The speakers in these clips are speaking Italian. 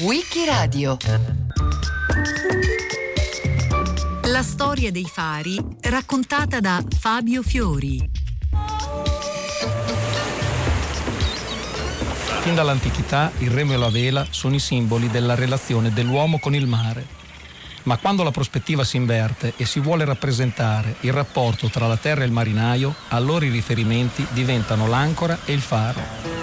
Wikiradio La storia dei fari raccontata da Fabio Fiori. Fin dall'antichità il remo e la vela sono i simboli della relazione dell'uomo con il mare. Ma quando la prospettiva si inverte e si vuole rappresentare il rapporto tra la terra e il marinaio, allora i riferimenti diventano l'ancora e il faro.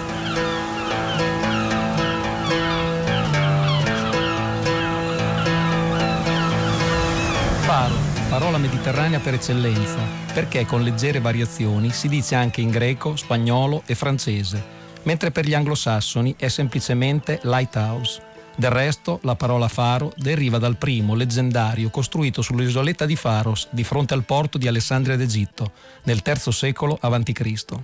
Parola mediterranea per eccellenza, perché con leggere variazioni si dice anche in greco, spagnolo e francese mentre per gli anglosassoni è semplicemente lighthouse. Del resto, la parola faro deriva dal primo leggendario costruito sull'isoletta di Faros, di fronte al porto di Alessandria d'Egitto, nel III secolo a.C.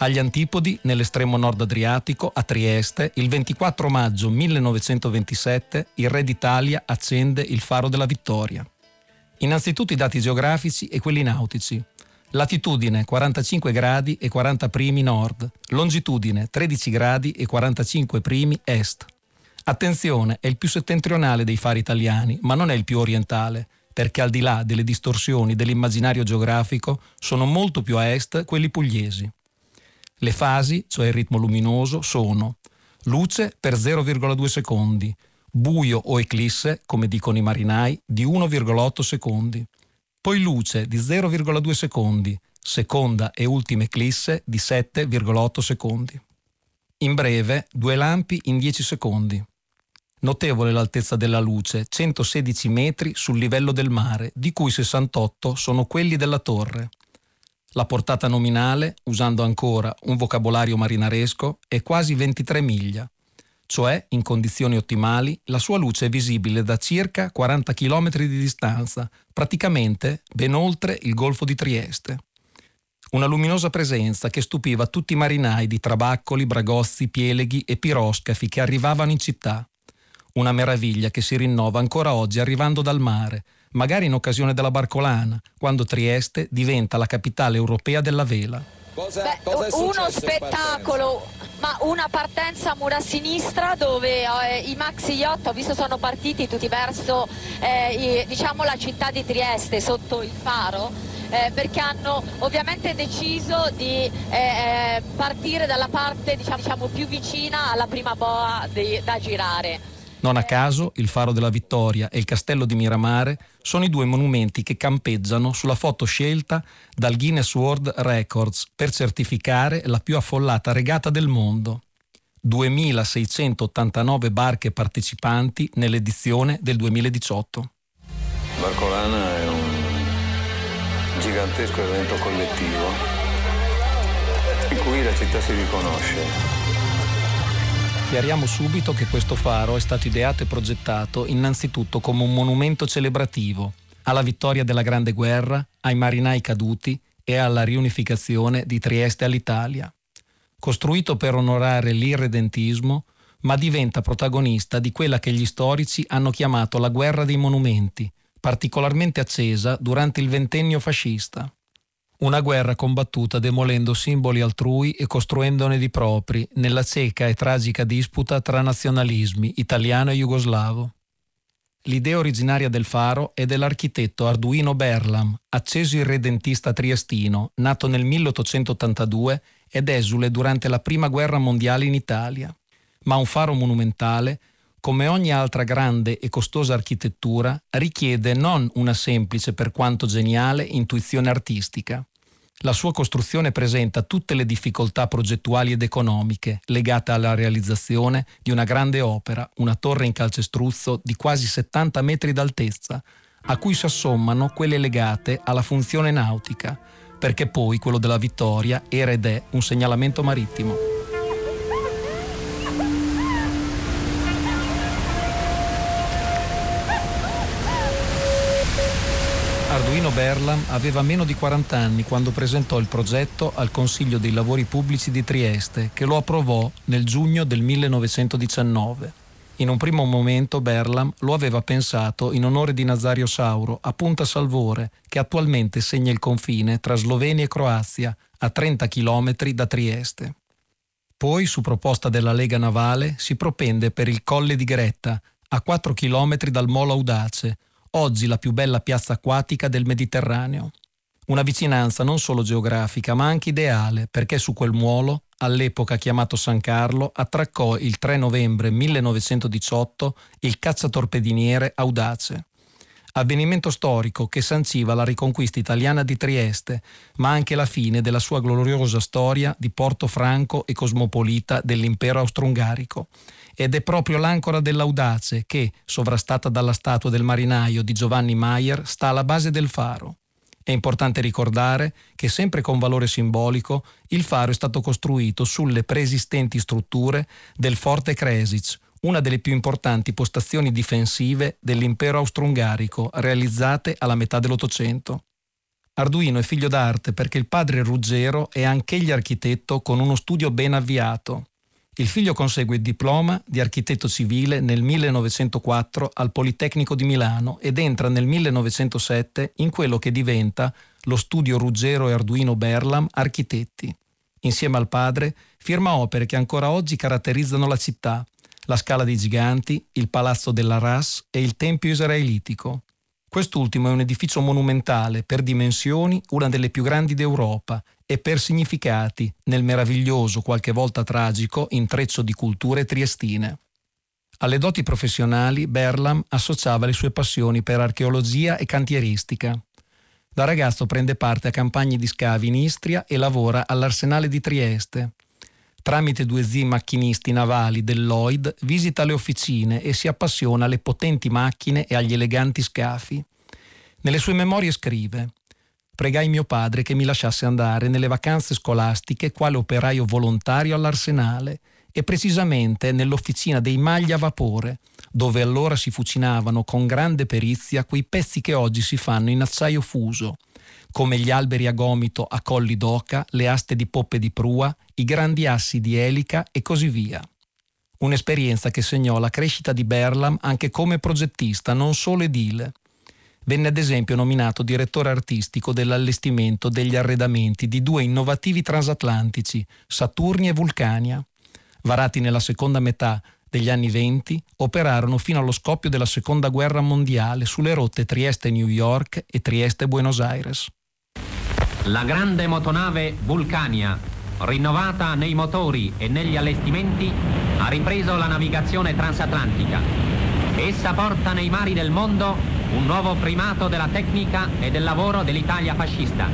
Agli antipodi, nell'estremo nord Adriatico, a Trieste, il 24 maggio 1927, il re d'Italia accende il faro della Vittoria. Innanzitutto i dati geografici e quelli nautici. Latitudine 45 gradi e 40 primi nord, longitudine 13 gradi e 45 primi est. Attenzione, è il più settentrionale dei fari italiani, ma non è il più orientale, perché al di là delle distorsioni dell'immaginario geografico sono molto più a est quelli pugliesi. Le fasi, cioè il ritmo luminoso, sono luce per 0,2 secondi, buio o eclisse, come dicono i marinai, di 1,8 secondi poi luce di 0,2 secondi, seconda e ultima eclisse di 7,8 secondi. In breve, due lampi in 10 secondi. Notevole l'altezza della luce, 116 metri sul livello del mare, di cui 68 sono quelli della torre. La portata nominale, usando ancora un vocabolario marinaresco, è quasi 23 miglia, cioè in condizioni ottimali la sua luce è visibile da circa 40 km di distanza, praticamente ben oltre il Golfo di Trieste. Una luminosa presenza che stupiva tutti i marinai di trabaccoli, bragozzi, pieleghi e piroscafi che arrivavano in città. Una meraviglia che si rinnova ancora oggi arrivando dal mare, magari in occasione della Barcolana, quando Trieste diventa la capitale europea della vela. Cosa, Beh, cosa uno spettacolo, ma una partenza a mura sinistra dove eh, i maxi yacht ho visto sono partiti tutti verso eh, diciamo, la città di Trieste sotto il faro eh, perché hanno ovviamente deciso di eh, eh, partire dalla parte diciamo, diciamo, più vicina alla prima boa di, da girare. Non a caso il Faro della Vittoria e il Castello di Miramare sono i due monumenti che campeggiano sulla foto scelta dal Guinness World Records per certificare la più affollata regata del mondo. 2689 barche partecipanti nell'edizione del 2018. Barcolana è un gigantesco evento collettivo in cui la città si riconosce Chiariamo subito che questo faro è stato ideato e progettato innanzitutto come un monumento celebrativo alla vittoria della Grande Guerra, ai marinai caduti e alla riunificazione di Trieste all'Italia. Costruito per onorare l'irredentismo, ma diventa protagonista di quella che gli storici hanno chiamato la guerra dei monumenti, particolarmente accesa durante il ventennio fascista. Una guerra combattuta demolendo simboli altrui e costruendone di propri nella cieca e tragica disputa tra nazionalismi italiano e jugoslavo. L'idea originaria del faro è dell'architetto Arduino Berlam, acceso irredentista triestino, nato nel 1882 ed esule durante la Prima Guerra Mondiale in Italia. Ma un faro monumentale, come ogni altra grande e costosa architettura, richiede non una semplice per quanto geniale intuizione artistica. La sua costruzione presenta tutte le difficoltà progettuali ed economiche legate alla realizzazione di una grande opera, una torre in calcestruzzo di quasi 70 metri d'altezza, a cui si assommano quelle legate alla funzione nautica, perché poi quello della Vittoria era ed è un segnalamento marittimo. Arduino Berlam aveva meno di 40 anni quando presentò il progetto al Consiglio dei Lavori Pubblici di Trieste, che lo approvò nel giugno del 1919. In un primo momento Berlam lo aveva pensato in onore di Nazario Sauro a Punta Salvore, che attualmente segna il confine tra Slovenia e Croazia, a 30 km da Trieste. Poi, su proposta della Lega Navale, si propende per il Colle di Gretta, a 4 km dal Molo Audace, oggi la più bella piazza acquatica del Mediterraneo. Una vicinanza non solo geografica, ma anche ideale, perché su quel muolo, all'epoca chiamato San Carlo, attraccò il 3 novembre 1918 il cacciatorpediniere Audace avvenimento storico che sanciva la riconquista italiana di Trieste, ma anche la fine della sua gloriosa storia di porto franco e cosmopolita dell'impero austro-ungarico. Ed è proprio l'ancora dell'audace che, sovrastata dalla statua del marinaio di Giovanni Maier, sta alla base del faro. È importante ricordare che, sempre con valore simbolico, il faro è stato costruito sulle preesistenti strutture del Forte Kresic, una delle più importanti postazioni difensive dell'impero austro-ungarico realizzate alla metà dell'Ottocento. Arduino è figlio d'arte perché il padre Ruggero è anch'egli architetto con uno studio ben avviato. Il figlio consegue il diploma di architetto civile nel 1904 al Politecnico di Milano ed entra nel 1907 in quello che diventa lo studio Ruggero e Arduino Berlam Architetti. Insieme al padre firma opere che ancora oggi caratterizzano la città, la Scala dei Giganti, il Palazzo della Ras e il Tempio israelitico. Quest'ultimo è un edificio monumentale, per dimensioni una delle più grandi d'Europa e per significati nel meraviglioso, qualche volta tragico, intreccio di culture triestine. Alle doti professionali Berlam associava le sue passioni per archeologia e cantieristica. Da ragazzo prende parte a campagne di scavi in Istria e lavora all'Arsenale di Trieste. Tramite due zii macchinisti navali del Lloyd visita le officine e si appassiona alle potenti macchine e agli eleganti scafi. Nelle sue memorie scrive Pregai mio padre che mi lasciasse andare nelle vacanze scolastiche quale operaio volontario all'arsenale e precisamente nell'officina dei magli a vapore, dove allora si fucinavano con grande perizia quei pezzi che oggi si fanno in acciaio fuso, come gli alberi a gomito a colli d'oca, le aste di poppe di prua, i grandi assi di elica e così via. Un'esperienza che segnò la crescita di Berlam anche come progettista, non solo edile. Venne ad esempio nominato direttore artistico dell'allestimento degli arredamenti di due innovativi transatlantici, Saturni e Vulcania. Varati nella seconda metà degli anni venti, operarono fino allo scoppio della seconda guerra mondiale sulle rotte Trieste-New York e Trieste-Buenos Aires. La grande motonave Vulcania, rinnovata nei motori e negli allestimenti, ha ripreso la navigazione transatlantica. Essa porta nei mari del mondo un nuovo primato della tecnica e del lavoro dell'Italia fascista.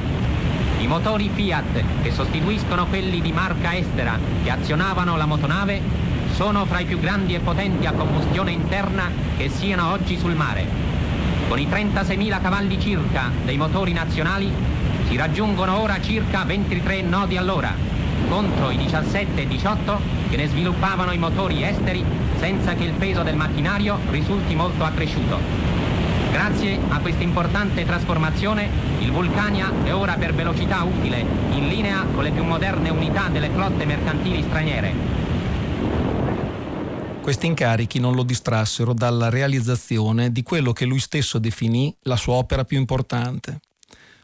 I motori Fiat, che sostituiscono quelli di marca estera che azionavano la motonave, sono fra i più grandi e potenti a combustione interna che siano oggi sul mare. Con i 36.000 cavalli circa dei motori nazionali si raggiungono ora circa 23 nodi all'ora, contro i 17 e 18 che ne sviluppavano i motori esteri senza che il peso del macchinario risulti molto accresciuto. Grazie a questa importante trasformazione, il Vulcania è ora per velocità utile, in linea con le più moderne unità delle flotte mercantili straniere. Questi incarichi non lo distrassero dalla realizzazione di quello che lui stesso definì la sua opera più importante.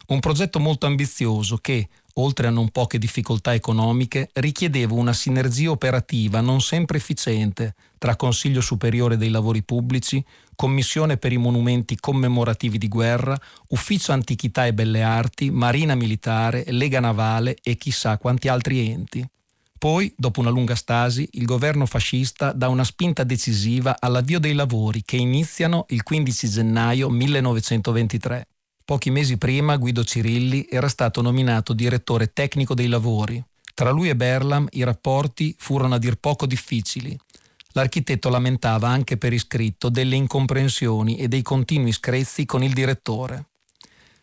Un progetto molto ambizioso che, oltre a non poche difficoltà economiche, richiedeva una sinergia operativa non sempre efficiente tra Consiglio Superiore dei Lavori Pubblici, Commissione per i monumenti commemorativi di guerra, Ufficio Antichità e Belle Arti, Marina Militare, Lega Navale e chissà quanti altri enti. Poi, dopo una lunga stasi, il governo fascista dà una spinta decisiva all'avvio dei lavori che iniziano il 15 gennaio 1923. Pochi mesi prima Guido Cirilli era stato nominato direttore tecnico dei lavori. Tra lui e Berlam i rapporti furono a dir poco difficili. L'architetto lamentava anche per iscritto delle incomprensioni e dei continui screzi con il direttore.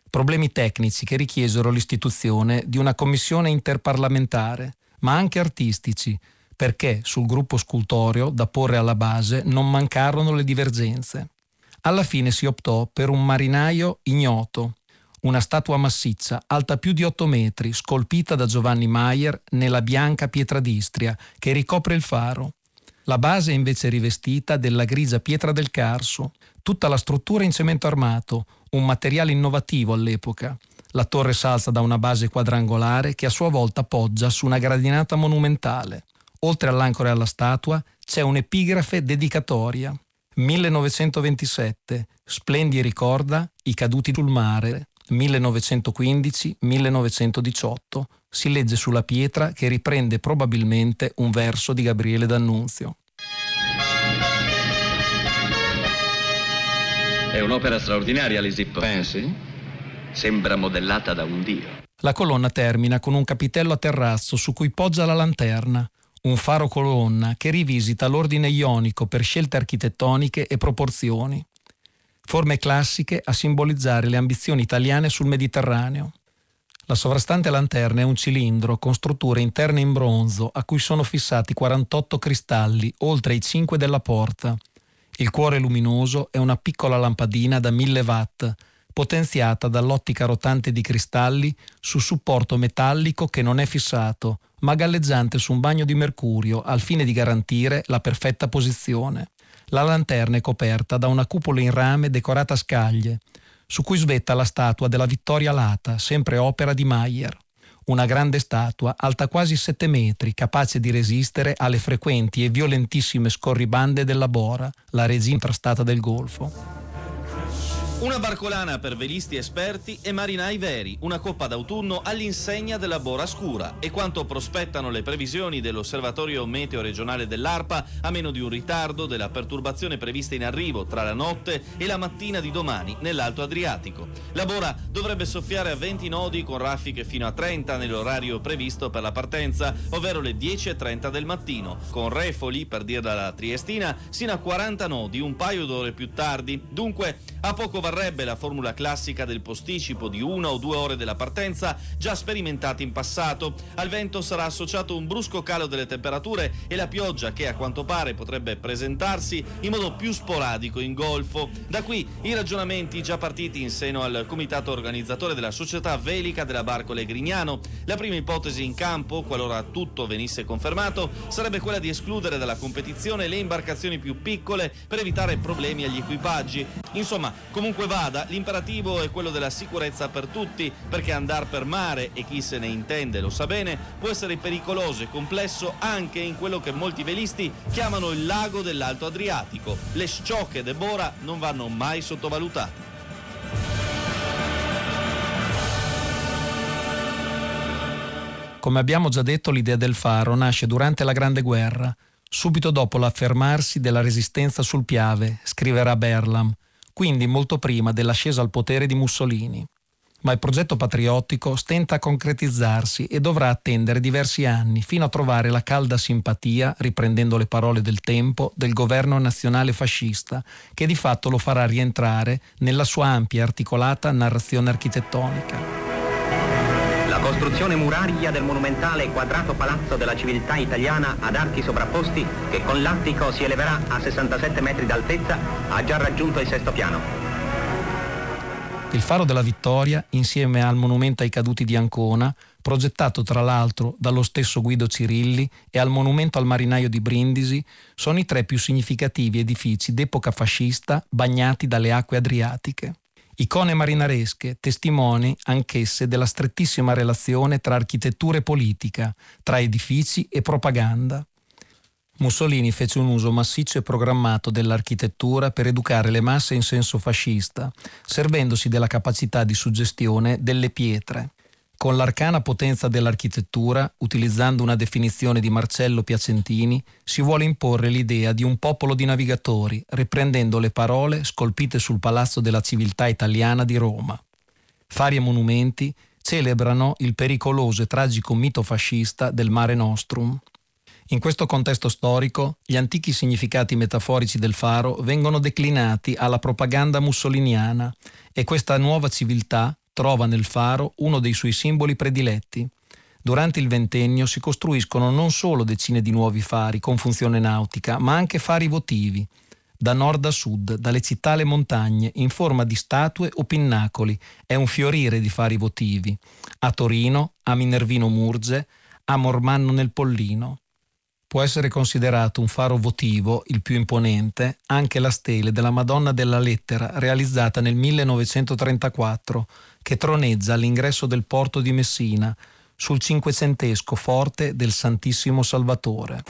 Problemi tecnici che richiesero l'istituzione di una commissione interparlamentare ma anche artistici, perché sul gruppo scultoreo da porre alla base non mancarono le divergenze. Alla fine si optò per un marinaio ignoto, una statua massiccia, alta più di 8 metri, scolpita da Giovanni Maier nella bianca pietra d'Istria, che ricopre il faro. La base è invece rivestita della grigia pietra del Carso, tutta la struttura in cemento armato, un materiale innovativo all'epoca. La torre s'alza da una base quadrangolare che a sua volta poggia su una gradinata monumentale. Oltre all'ancora e alla statua c'è un'epigrafe dedicatoria. 1927. Splendi e ricorda i caduti sul mare. 1915-1918. Si legge sulla pietra che riprende probabilmente un verso di Gabriele D'Annunzio. È un'opera straordinaria, Lisippo. Pensi? Sembra modellata da un dio. La colonna termina con un capitello a terrazzo su cui poggia la lanterna, un faro colonna che rivisita l'ordine ionico per scelte architettoniche e proporzioni. Forme classiche a simbolizzare le ambizioni italiane sul Mediterraneo. La sovrastante lanterna è un cilindro con strutture interne in bronzo a cui sono fissati 48 cristalli, oltre i 5 della porta, il cuore luminoso è una piccola lampadina da 1000 watt, potenziata dall'ottica rotante di cristalli su supporto metallico che non è fissato, ma galleggiante su un bagno di mercurio al fine di garantire la perfetta posizione. La lanterna è coperta da una cupola in rame decorata a scaglie, su cui svetta la statua della Vittoria Lata, sempre opera di Mayer una grande statua alta quasi 7 metri, capace di resistere alle frequenti e violentissime scorribande della Bora, la regina intrastata del Golfo. Una barcolana per velisti esperti e marinai veri, una coppa d'autunno all'insegna della Bora Scura e quanto prospettano le previsioni dell'Osservatorio Meteo Regionale dell'ARPA a meno di un ritardo della perturbazione prevista in arrivo tra la notte e la mattina di domani nell'Alto Adriatico. La Bora dovrebbe soffiare a 20 nodi con raffiche fino a 30 nell'orario previsto per la partenza, ovvero le 10.30 del mattino, con refoli, per dirla la Triestina, sino a 40 nodi un paio d'ore più tardi. Dunque, a poco varrebbe la formula classica del posticipo di una o due ore della partenza già sperimentati in passato. Al vento sarà associato un brusco calo delle temperature e la pioggia che a quanto pare potrebbe presentarsi in modo più sporadico in golfo. Da qui i ragionamenti già partiti in seno al comitato organizzatore della società velica della Barcole Grignano. La prima ipotesi in campo, qualora tutto venisse confermato, sarebbe quella di escludere dalla competizione le imbarcazioni più piccole per evitare problemi agli equipaggi. Insomma, comunque vada, l'imperativo è quello della sicurezza per tutti, perché andare per mare, e chi se ne intende lo sa bene, può essere pericoloso e complesso anche in quello che molti velisti chiamano il lago dell'Alto Adriatico. Le sciocche de Bora non vanno mai sottovalutate. Come abbiamo già detto, l'idea del faro nasce durante la Grande Guerra, subito dopo l'affermarsi della resistenza sul Piave, scriverà Berlam, quindi molto prima dell'ascesa al potere di Mussolini. Ma il progetto patriottico stenta a concretizzarsi e dovrà attendere diversi anni fino a trovare la calda simpatia, riprendendo le parole del tempo, del governo nazionale fascista, che di fatto lo farà rientrare nella sua ampia e articolata narrazione architettonica. La costruzione muraria del monumentale quadrato palazzo della civiltà italiana ad archi sovrapposti, che con l'attico si eleverà a 67 metri d'altezza, ha già raggiunto il sesto piano. Il faro della Vittoria, insieme al monumento ai caduti di Ancona, progettato tra l'altro dallo stesso Guido Cirilli, e al monumento al marinaio di Brindisi, sono i tre più significativi edifici d'epoca fascista bagnati dalle acque adriatiche. Icone marinaresche, testimoni anch'esse della strettissima relazione tra architettura e politica, tra edifici e propaganda. Mussolini fece un uso massiccio e programmato dell'architettura per educare le masse in senso fascista, servendosi della capacità di suggestione delle pietre. Con l'arcana potenza dell'architettura, utilizzando una definizione di Marcello Piacentini, si vuole imporre l'idea di un popolo di navigatori, riprendendo le parole scolpite sul Palazzo della Civiltà Italiana di Roma. Fari e monumenti celebrano il pericoloso e tragico mito fascista del Mare Nostrum. In questo contesto storico, gli antichi significati metaforici del faro vengono declinati alla propaganda mussoliniana e questa nuova civiltà trova nel faro uno dei suoi simboli prediletti. Durante il ventennio si costruiscono non solo decine di nuovi fari con funzione nautica, ma anche fari votivi, da nord a sud, dalle città alle montagne, in forma di statue o pinnacoli. È un fiorire di fari votivi. A Torino, a Minervino Murge, a Mormanno nel Pollino. Può essere considerato un faro votivo, il più imponente, anche la stele della Madonna della Lettera, realizzata nel 1934, che troneggia all'ingresso del porto di Messina, sul cinquecentesco forte del Santissimo Salvatore.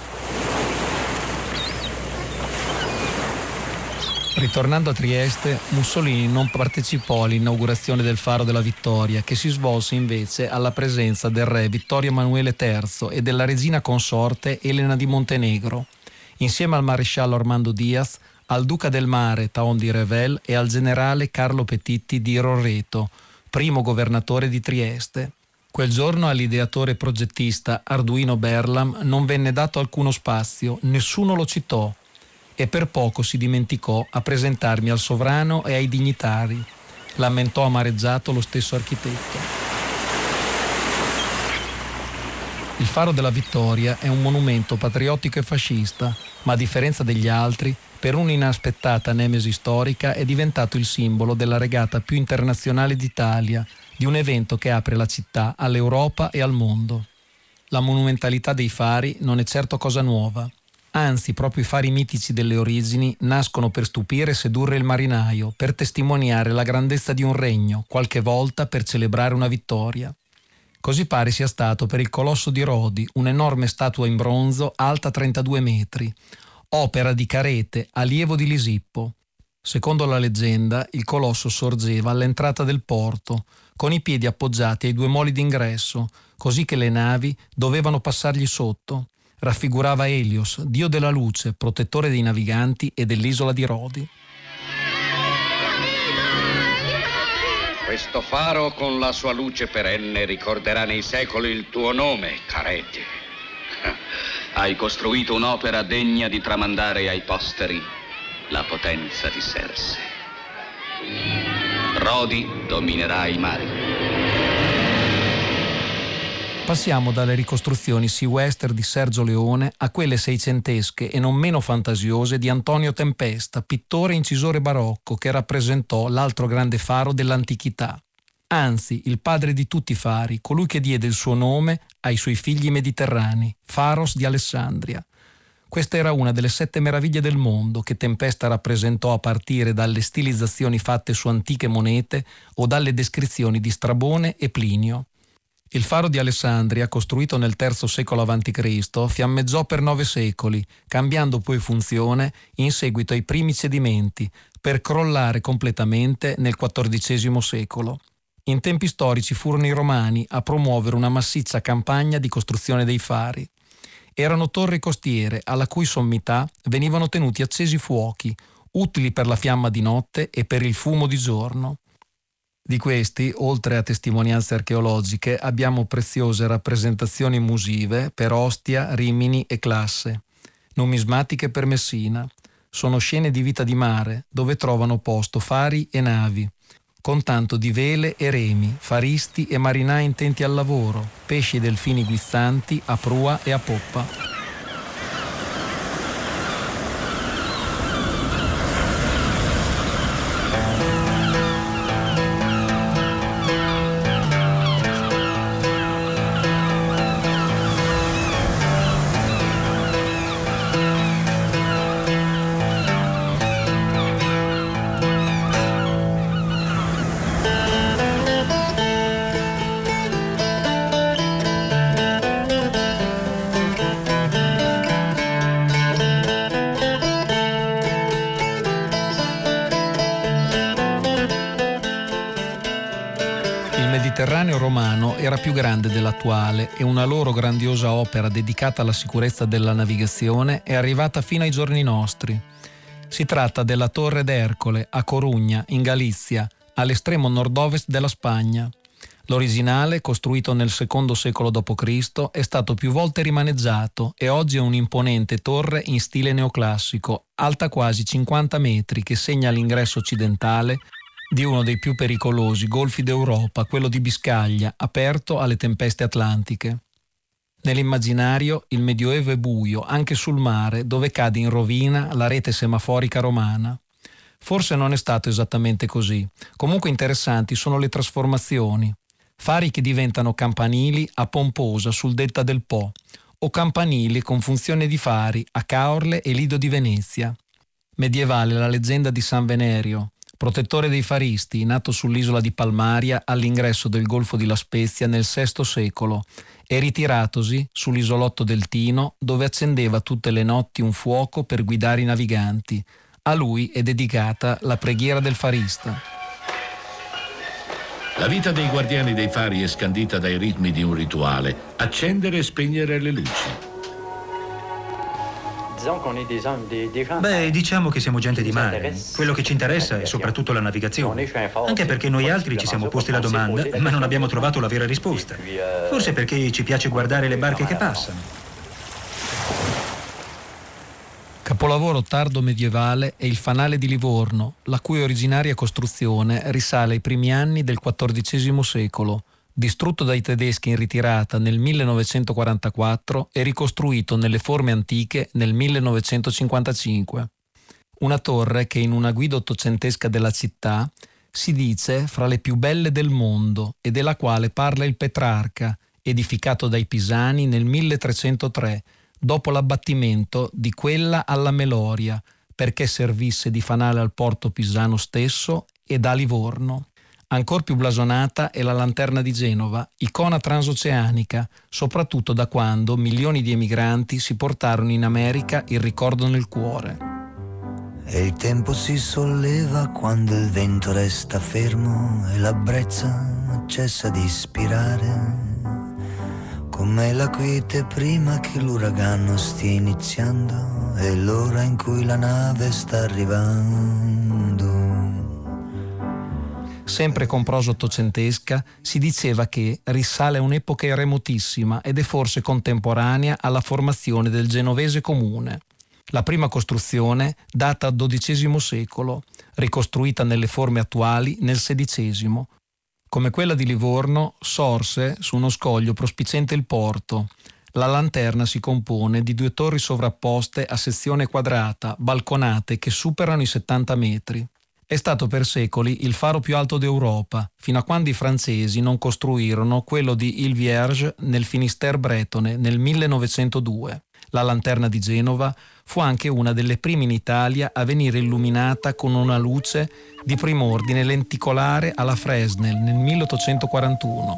Ritornando a Trieste, Mussolini non partecipò all'inaugurazione del Faro della Vittoria, che si svolse invece alla presenza del re Vittorio Emanuele III e della regina consorte Elena di Montenegro, insieme al maresciallo Armando Diaz, al duca del mare Taon di Revel e al generale Carlo Petitti di Roreto, primo governatore di Trieste. Quel giorno all'ideatore progettista Arduino Berlam non venne dato alcuno spazio, nessuno lo citò e per poco si dimenticò a presentarmi al sovrano e ai dignitari. Lamentò amareggiato lo stesso architetto. Il Faro della Vittoria è un monumento patriottico e fascista, ma a differenza degli altri, per un'inaspettata nemesi storica è diventato il simbolo della regata più internazionale d'Italia, di un evento che apre la città all'Europa e al mondo. La monumentalità dei fari non è certo cosa nuova. Anzi, proprio i fari mitici delle origini nascono per stupire e sedurre il marinaio, per testimoniare la grandezza di un regno, qualche volta per celebrare una vittoria. Così pare sia stato per il Colosso di Rodi, un'enorme statua in bronzo alta 32 metri, opera di Carete, allievo di Lisippo. Secondo la leggenda, il colosso sorgeva all'entrata del porto, con i piedi appoggiati ai due moli d'ingresso, così che le navi dovevano passargli sotto raffigurava Elios, dio della luce, protettore dei naviganti e dell'isola di Rodi. Questo faro con la sua luce perenne ricorderà nei secoli il tuo nome, Careti. Hai costruito un'opera degna di tramandare ai posteri la potenza di Serse. Rodi dominerà i mari. Passiamo dalle ricostruzioni sea western di Sergio Leone a quelle seicentesche e non meno fantasiose di Antonio Tempesta, pittore e incisore barocco che rappresentò l'altro grande faro dell'antichità. Anzi, il padre di tutti i fari, colui che diede il suo nome ai suoi figli mediterranei, Faros di Alessandria. Questa era una delle sette meraviglie del mondo che Tempesta rappresentò a partire dalle stilizzazioni fatte su antiche monete o dalle descrizioni di Strabone e Plinio. Il faro di Alessandria, costruito nel III secolo a.C., fiammeggiò per nove secoli, cambiando poi funzione in seguito ai primi cedimenti, per crollare completamente nel XIV secolo. In tempi storici furono i romani a promuovere una massiccia campagna di costruzione dei fari. Erano torri costiere alla cui sommità venivano tenuti accesi fuochi, utili per la fiamma di notte e per il fumo di giorno. Di questi, oltre a testimonianze archeologiche, abbiamo preziose rappresentazioni musive per Ostia, Rimini e Classe, numismatiche per Messina. Sono scene di vita di mare, dove trovano posto fari e navi, con tanto di vele e remi, faristi e marinai intenti al lavoro, pesci e delfini guizzanti a prua e a poppa. Più grande dell'attuale e una loro grandiosa opera dedicata alla sicurezza della navigazione è arrivata fino ai giorni nostri. Si tratta della Torre d'Ercole a Corugna, in Galizia, all'estremo nord-ovest della Spagna. L'originale, costruito nel secondo secolo d.C., è stato più volte rimaneggiato e oggi è un'imponente torre in stile neoclassico, alta quasi 50 metri, che segna l'ingresso occidentale di uno dei più pericolosi golfi d'Europa, quello di Biscaglia, aperto alle tempeste atlantiche. Nell'immaginario il Medioevo è buio, anche sul mare, dove cade in rovina la rete semaforica romana. Forse non è stato esattamente così. Comunque interessanti sono le trasformazioni. Fari che diventano campanili a Pomposa sul delta del Po, o campanili con funzione di fari a Caorle e Lido di Venezia. Medievale la leggenda di San Venerio, protettore dei faristi, nato sull'isola di Palmaria all'ingresso del Golfo di La Spezia nel VI secolo e ritiratosi sull'isolotto del Tino dove accendeva tutte le notti un fuoco per guidare i naviganti. A lui è dedicata la preghiera del farista. La vita dei guardiani dei fari è scandita dai ritmi di un rituale, accendere e spegnere le luci. Beh, diciamo che siamo gente di mare. Quello che ci interessa è soprattutto la navigazione. Anche perché noi altri ci siamo posti la domanda, ma non abbiamo trovato la vera risposta. Forse perché ci piace guardare le barche che passano. Capolavoro tardo medievale è il fanale di Livorno, la cui originaria costruzione risale ai primi anni del XIV secolo distrutto dai tedeschi in ritirata nel 1944 e ricostruito nelle forme antiche nel 1955. Una torre che in una guida ottocentesca della città si dice fra le più belle del mondo e della quale parla il Petrarca, edificato dai Pisani nel 1303, dopo l'abbattimento di quella alla Meloria, perché servisse di fanale al porto pisano stesso e da Livorno. Ancor più blasonata è la lanterna di Genova, icona transoceanica, soprattutto da quando milioni di emigranti si portarono in America il ricordo nel cuore. E il tempo si solleva quando il vento resta fermo e la brezza cessa di ispirare. Come la quiete prima che l'uragano stia iniziando e l'ora in cui la nave sta arrivando sempre con prosa ottocentesca, si diceva che risale a un'epoca remotissima ed è forse contemporanea alla formazione del genovese comune. La prima costruzione data al XII secolo, ricostruita nelle forme attuali nel XVI. Come quella di Livorno, sorse su uno scoglio prospicente il porto. La lanterna si compone di due torri sovrapposte a sezione quadrata, balconate che superano i 70 metri. È stato per secoli il faro più alto d'Europa, fino a quando i francesi non costruirono quello di Il Vierge nel Finisterre bretone nel 1902. La lanterna di Genova fu anche una delle prime in Italia a venire illuminata con una luce di prim'ordine lenticolare alla Fresnel nel 1841.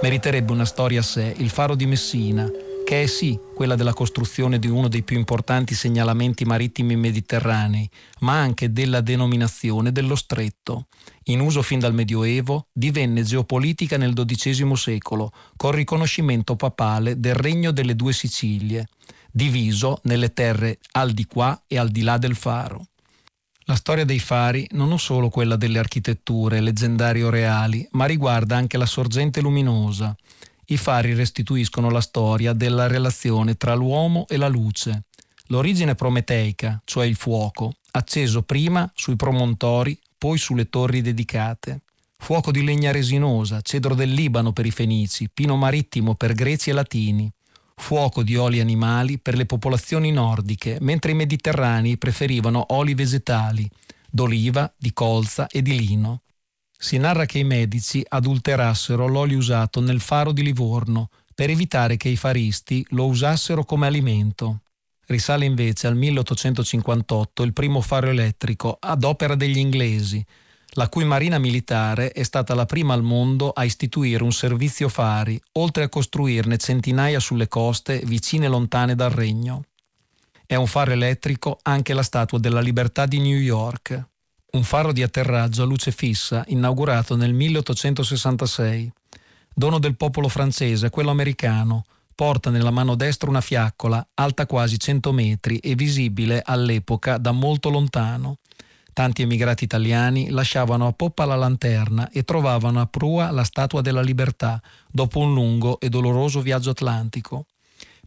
Meriterebbe una storia a sé, il faro di Messina, che è sì quella della costruzione di uno dei più importanti segnalamenti marittimi mediterranei, ma anche della denominazione dello stretto. In uso fin dal Medioevo, divenne geopolitica nel XII secolo, col riconoscimento papale del regno delle due Sicilie, diviso nelle terre al di qua e al di là del faro. La storia dei fari non è solo quella delle architetture leggendarie o reali, ma riguarda anche la sorgente luminosa. I fari restituiscono la storia della relazione tra l'uomo e la luce. L'origine prometeica, cioè il fuoco, acceso prima sui promontori, poi sulle torri dedicate. Fuoco di legna resinosa, cedro del Libano per i fenici, pino marittimo per greci e latini fuoco di oli animali per le popolazioni nordiche, mentre i mediterranei preferivano oli vegetali, d'oliva, di colza e di lino. Si narra che i medici adulterassero l'olio usato nel faro di Livorno per evitare che i faristi lo usassero come alimento. Risale invece al 1858 il primo faro elettrico ad opera degli inglesi, la cui marina militare è stata la prima al mondo a istituire un servizio fari, oltre a costruirne centinaia sulle coste vicine e lontane dal regno. È un faro elettrico anche la Statua della Libertà di New York, un faro di atterraggio a luce fissa inaugurato nel 1866. Dono del popolo francese, quello americano, porta nella mano destra una fiaccola alta quasi 100 metri e visibile all'epoca da molto lontano. Tanti emigrati italiani lasciavano a poppa la lanterna e trovavano a prua la Statua della Libertà dopo un lungo e doloroso viaggio atlantico.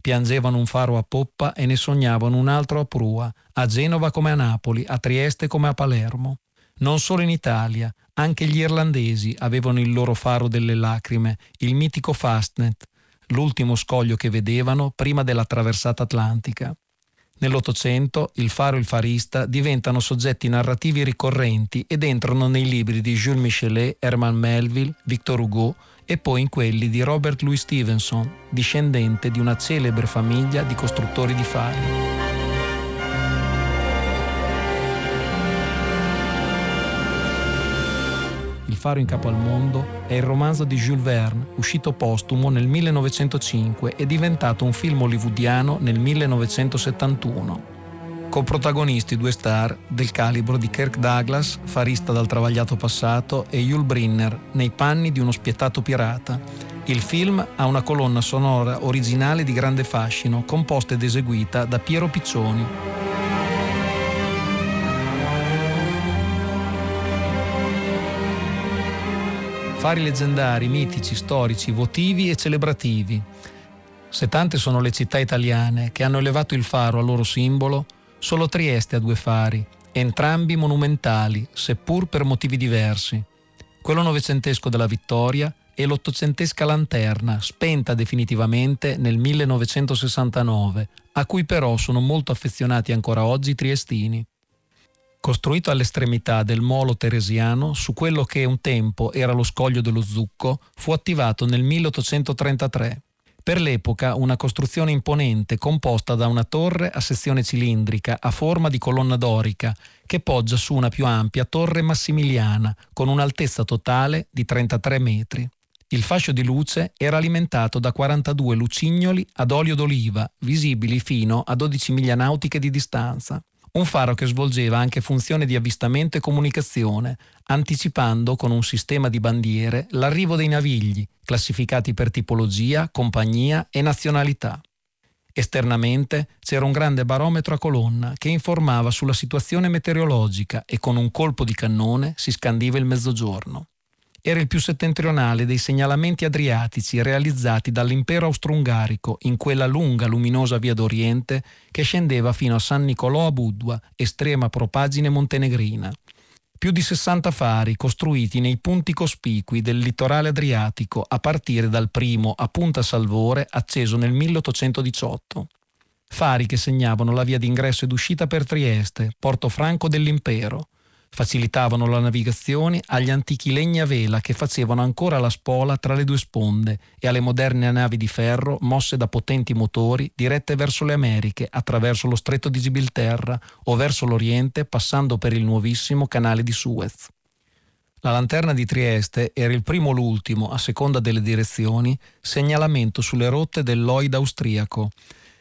Piangevano un faro a poppa e ne sognavano un altro a prua, a Genova come a Napoli, a Trieste come a Palermo. Non solo in Italia, anche gli irlandesi avevano il loro faro delle lacrime, il mitico Fastnet, l'ultimo scoglio che vedevano prima della traversata atlantica. Nell'Ottocento il faro e il farista diventano soggetti narrativi ricorrenti ed entrano nei libri di Jules Michelet, Herman Melville, Victor Hugo e poi in quelli di Robert Louis Stevenson, discendente di una celebre famiglia di costruttori di fari. Faro in capo al mondo è il romanzo di Jules Verne, uscito postumo nel 1905 e diventato un film hollywoodiano nel 1971. Con protagonisti due star del calibro di Kirk Douglas, farista dal travagliato passato, e Yul Brinner, nei panni di uno spietato pirata. Il film ha una colonna sonora originale di grande fascino, composta ed eseguita da Piero Piccioni. Fari leggendari, mitici, storici, votivi e celebrativi. Se tante sono le città italiane che hanno elevato il faro a loro simbolo, solo Trieste ha due fari, entrambi monumentali, seppur per motivi diversi. Quello novecentesco della Vittoria e l'ottocentesca lanterna, spenta definitivamente nel 1969, a cui però sono molto affezionati ancora oggi i triestini costruito all'estremità del molo teresiano su quello che un tempo era lo scoglio dello Zucco, fu attivato nel 1833. Per l'epoca una costruzione imponente composta da una torre a sezione cilindrica a forma di colonna dorica che poggia su una più ampia torre massimiliana con un'altezza totale di 33 metri. Il fascio di luce era alimentato da 42 lucignoli ad olio d'oliva, visibili fino a 12 miglia nautiche di distanza un faro che svolgeva anche funzione di avvistamento e comunicazione, anticipando con un sistema di bandiere l'arrivo dei navigli, classificati per tipologia, compagnia e nazionalità. Esternamente c'era un grande barometro a colonna che informava sulla situazione meteorologica e con un colpo di cannone si scandiva il mezzogiorno era il più settentrionale dei segnalamenti adriatici realizzati dall'impero austro-ungarico in quella lunga luminosa via d'Oriente che scendeva fino a San Nicolò a Budua, estrema propagine montenegrina. Più di 60 fari costruiti nei punti cospicui del litorale adriatico a partire dal primo a Punta Salvore acceso nel 1818. Fari che segnavano la via d'ingresso ed uscita per Trieste, porto franco dell'impero, Facilitavano la navigazione agli antichi legni a vela che facevano ancora la spola tra le due sponde e alle moderne navi di ferro mosse da potenti motori dirette verso le Americhe attraverso lo stretto di Gibilterra o verso l'Oriente passando per il nuovissimo canale di Suez. La lanterna di Trieste era il primo o l'ultimo, a seconda delle direzioni, segnalamento sulle rotte del Lloyd austriaco,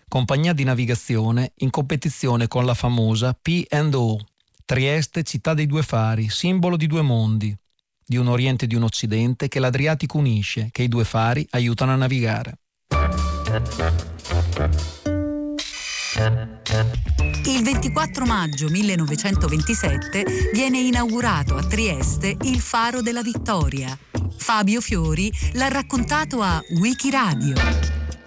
compagnia di navigazione in competizione con la famosa P&O, Trieste, città dei due fari, simbolo di due mondi, di un Oriente e di un Occidente che l'Adriatico unisce, che i due fari aiutano a navigare. Il 24 maggio 1927 viene inaugurato a Trieste il Faro della Vittoria. Fabio Fiori l'ha raccontato a Wikiradio